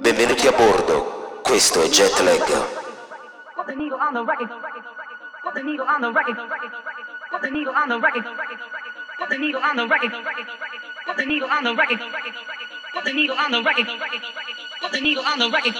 Benvenuti a bordo, questo è Jetlag. the needle on the record. Put the needle on the record. Put the needle on the record. Put the needle on the record. Put the needle on the record. Put the needle on the record. Put the needle on the record.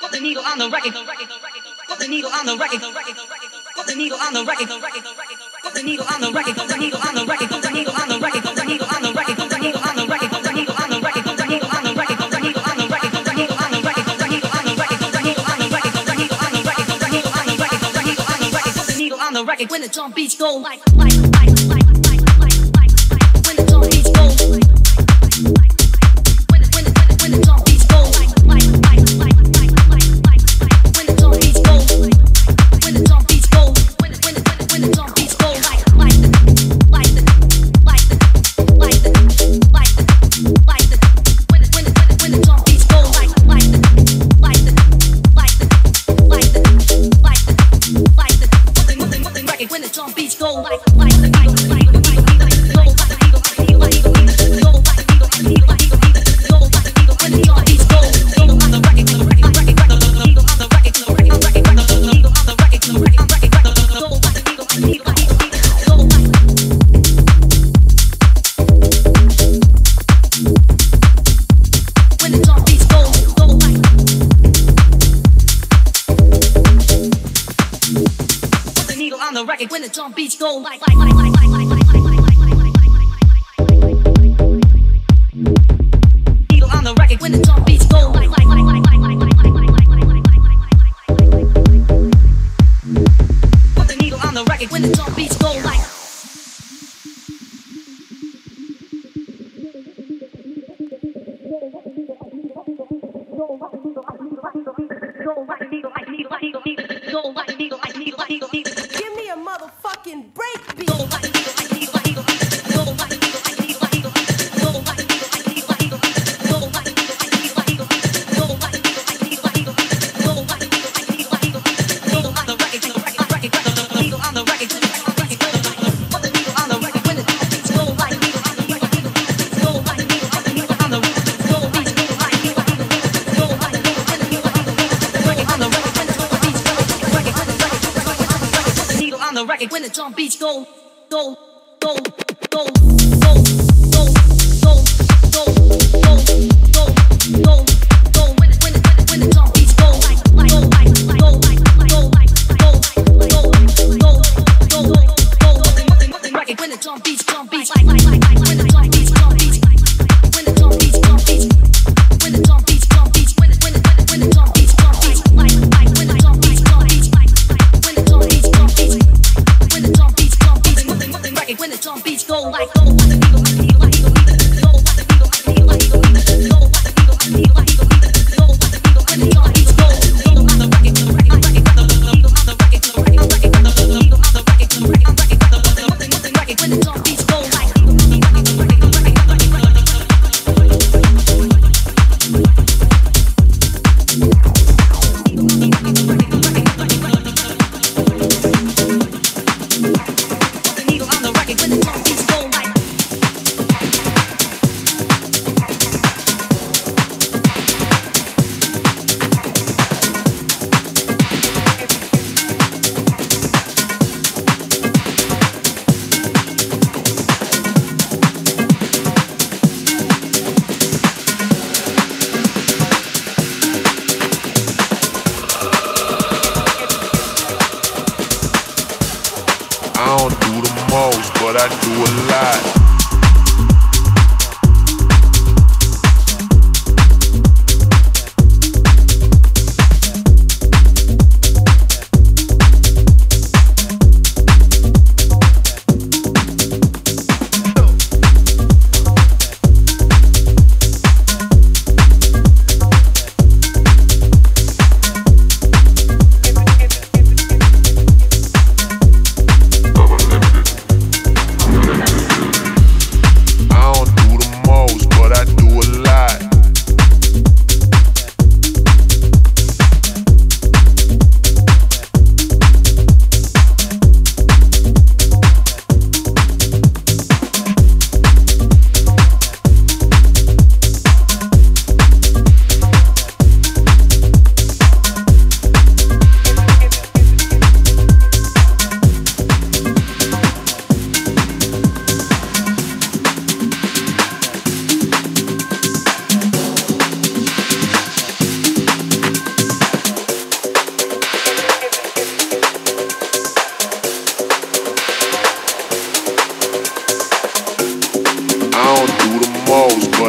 Put the needle on the record. Put the needle on the record. Put the needle on the record. Put the needle on the record. Put the needle on the record. Put the needle on the record. Put the needle on the record. Put the needle on the record. Put the needle on the record. Put the needle on the record. Put the needle on the record. Put the needle on the record. Put the needle on the record. Put the needle on the record. Put the needle on the record. Put the needle on the record. Put the needle on the record. When the drum beats go like like go like like like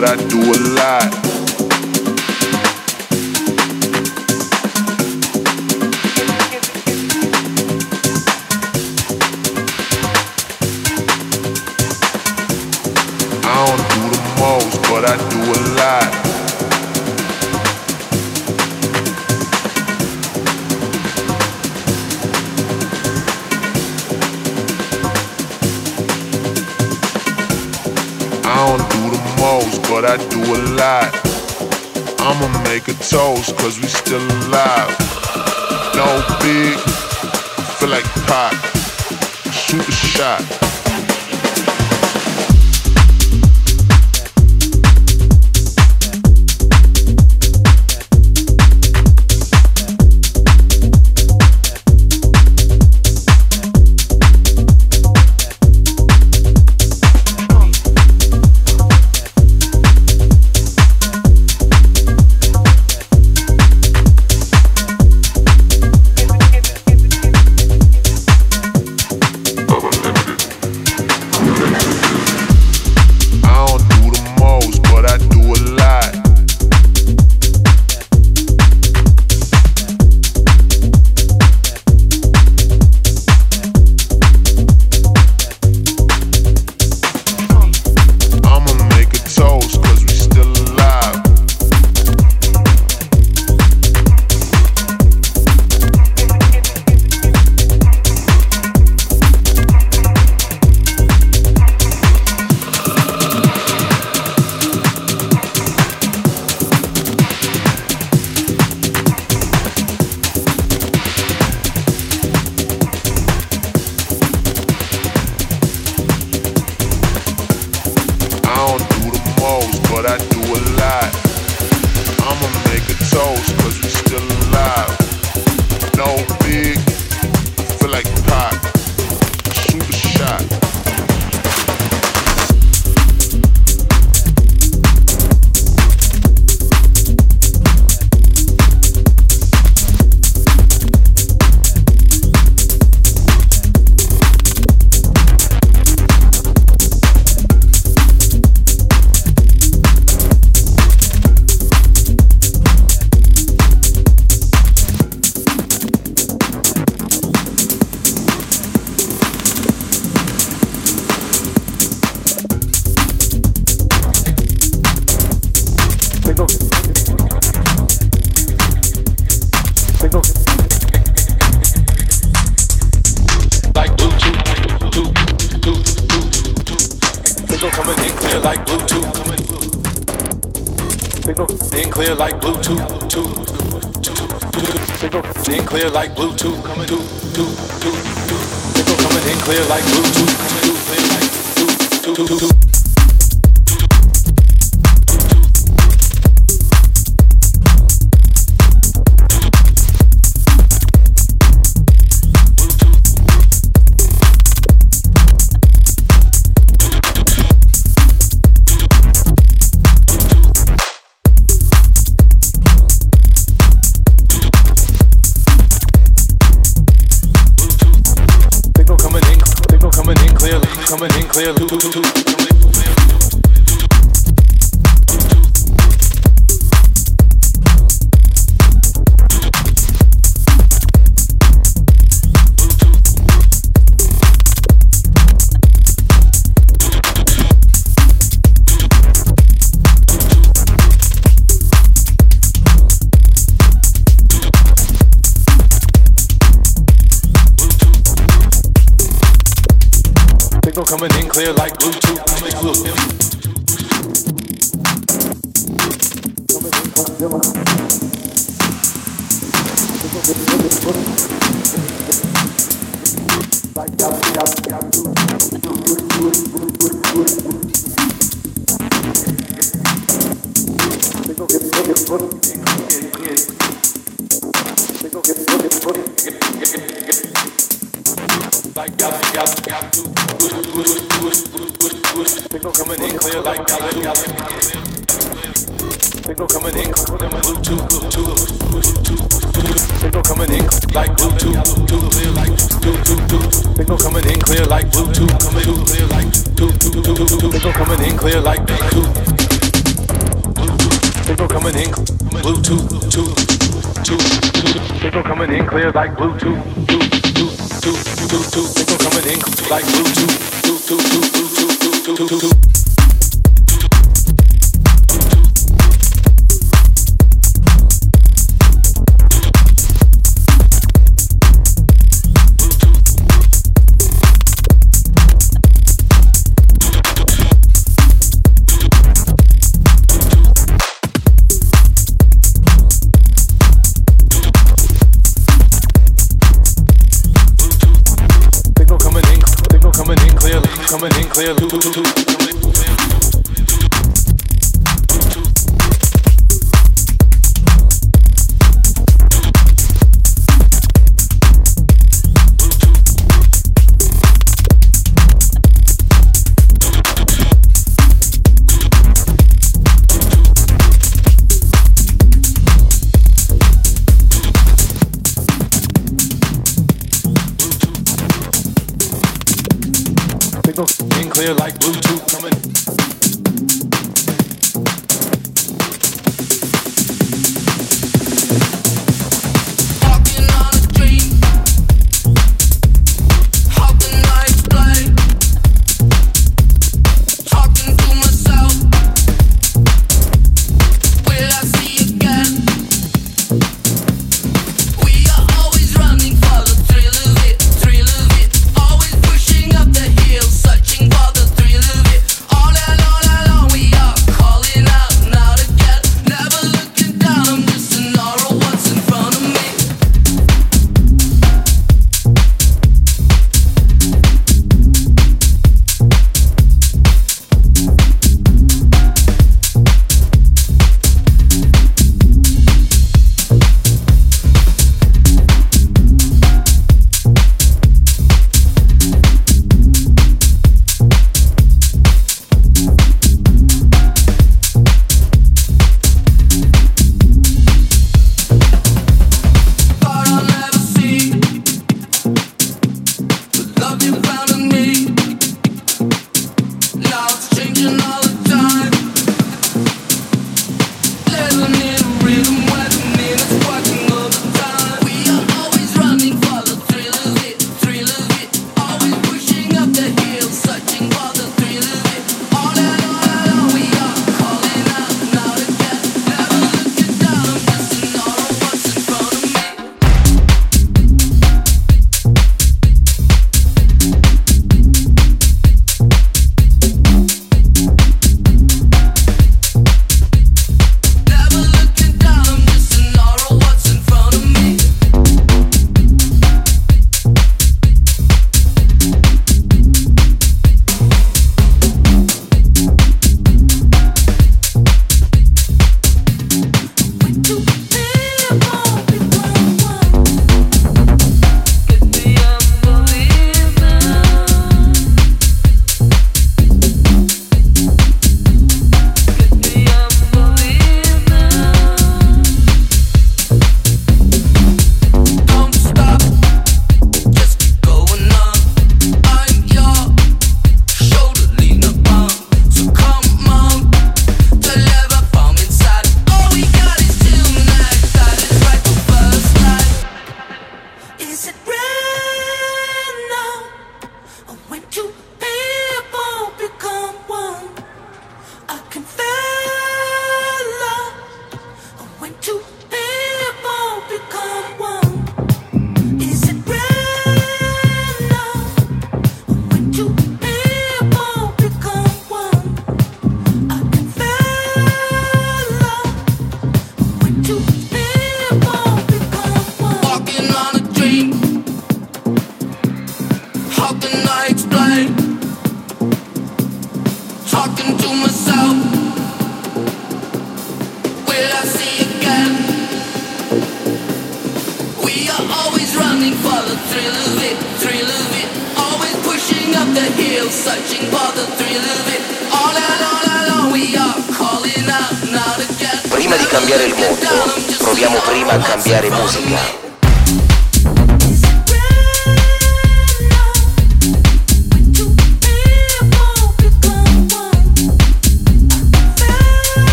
but I do a lot. A lot. I'ma make a toast, cause we still alive. No big, feel like pop. Shoot a shot. Coming in, signal coming in clearly, coming in clearly. Signal coming in clear like Bluetooth. Like got got got Signal coming in clear like Signal coming in coming Bluetooth Bluetooth Signal coming in like Bluetooth clear like Signal coming in clear like Bluetooth clear like Signal coming in clear like Bluetooth. Bluetooth. Signal coming in clear like Bluetooth. Two, two. Signal coming in like Bluetooth. Two, two, two, two, two, two, two, two, clear loop.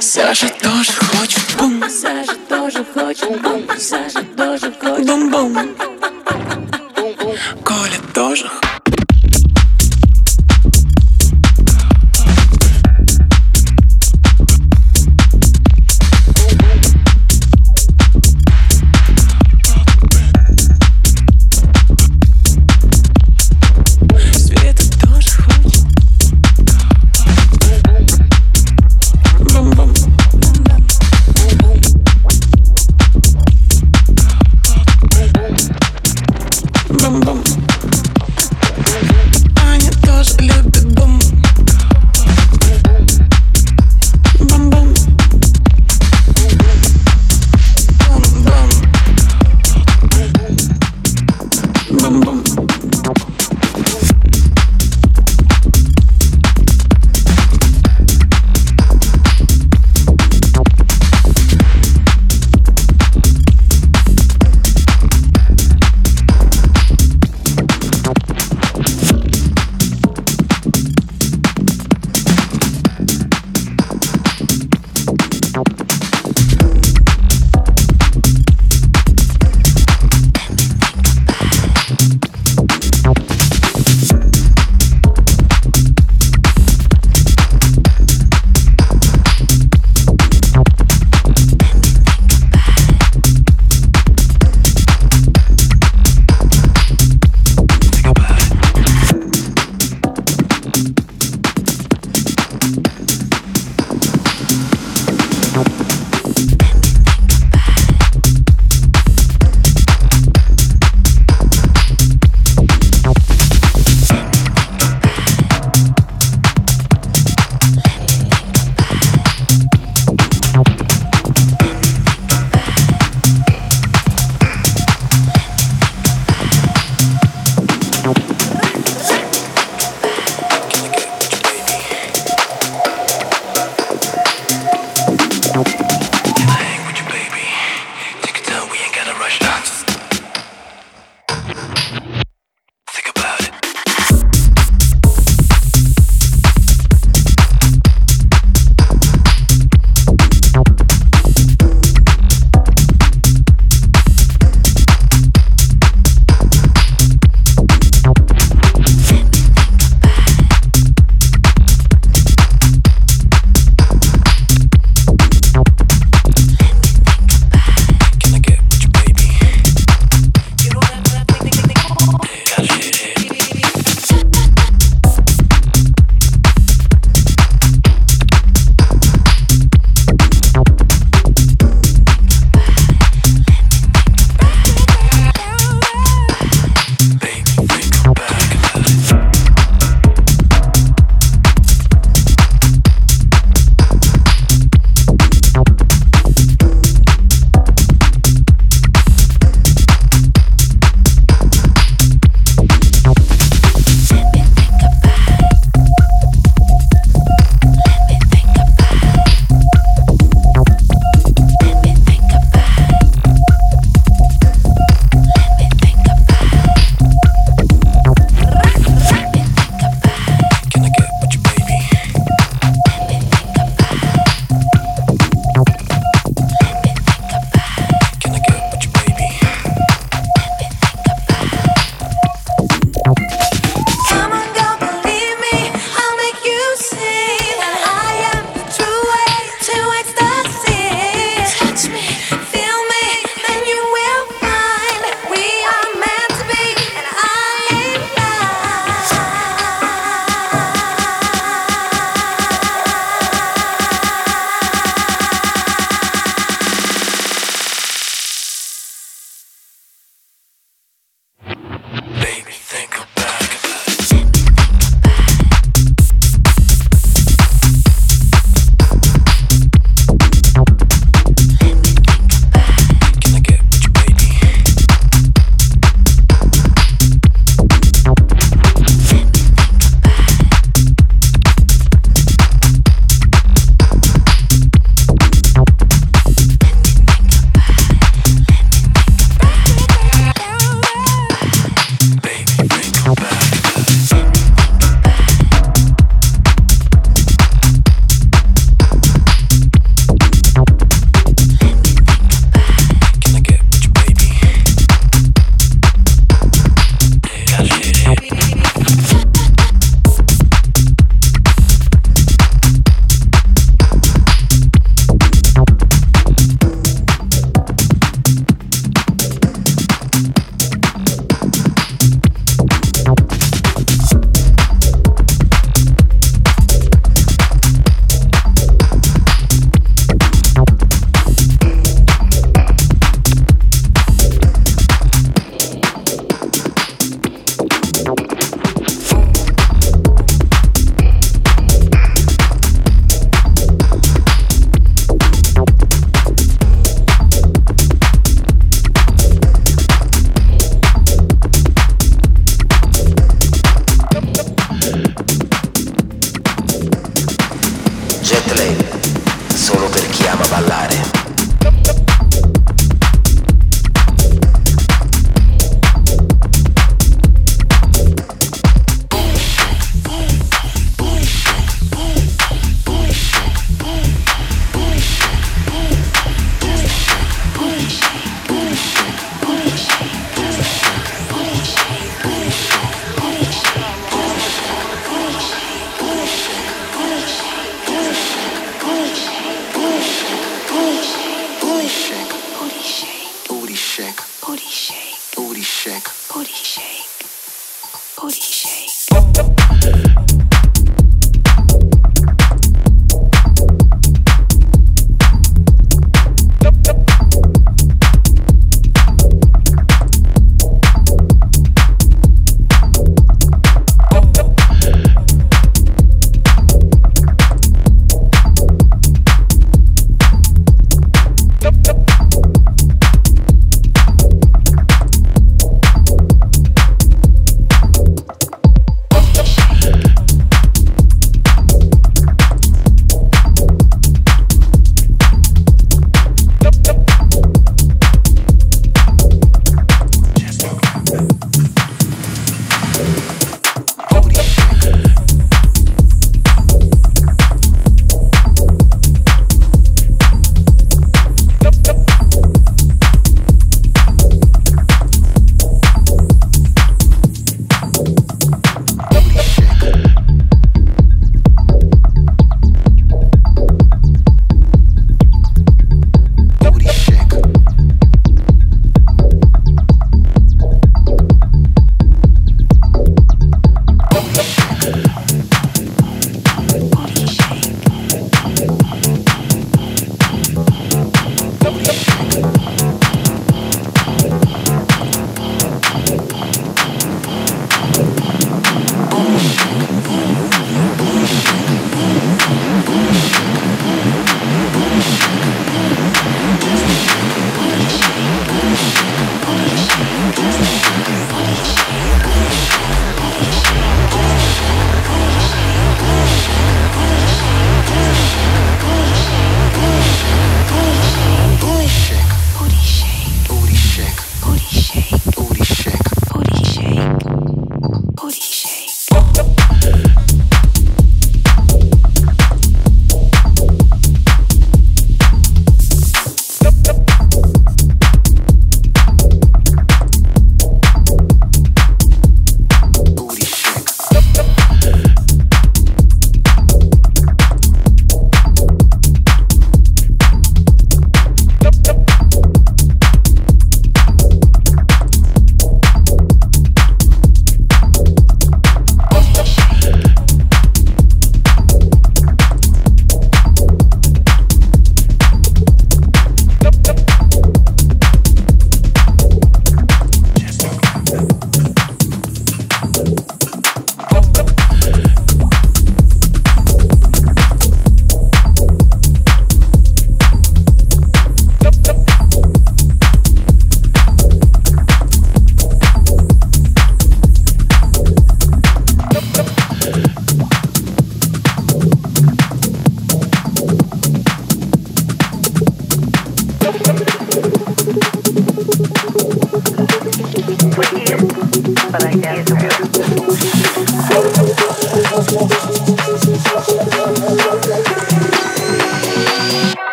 Саша тоже хочет бум Саша тоже хочет бум Саша тоже хочет бум-бум Коля тоже хочет.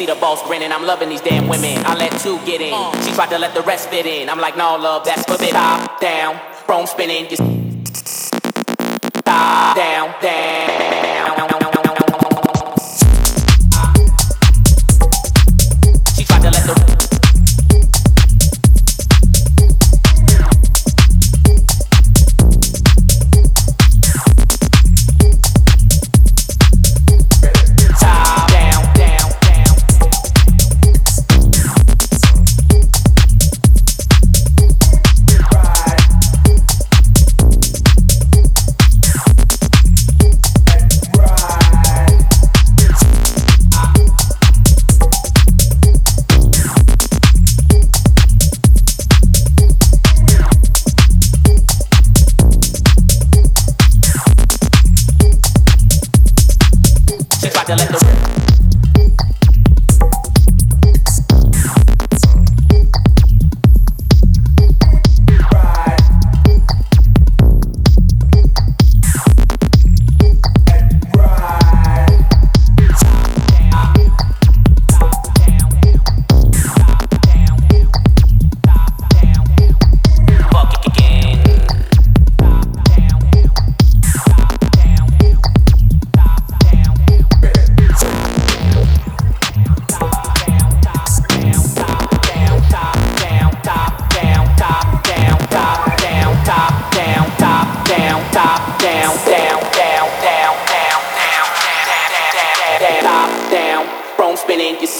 See the boss grinning. I'm loving these damn women. I let two get in. Uh. She tried to let the rest fit in. I'm like, no, love, that's forbidden. Top, down, chrome spinning. You top, down, down.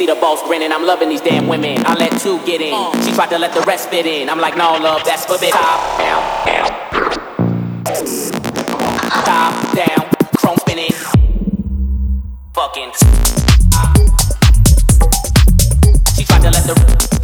See the boss grinning. I'm loving these damn women. I let two get in. Oh. She tried to let the rest fit in. I'm like, no, love, that's forbidden. Top down, down. Top down, chrome spinning. Fucking. She tried to let the.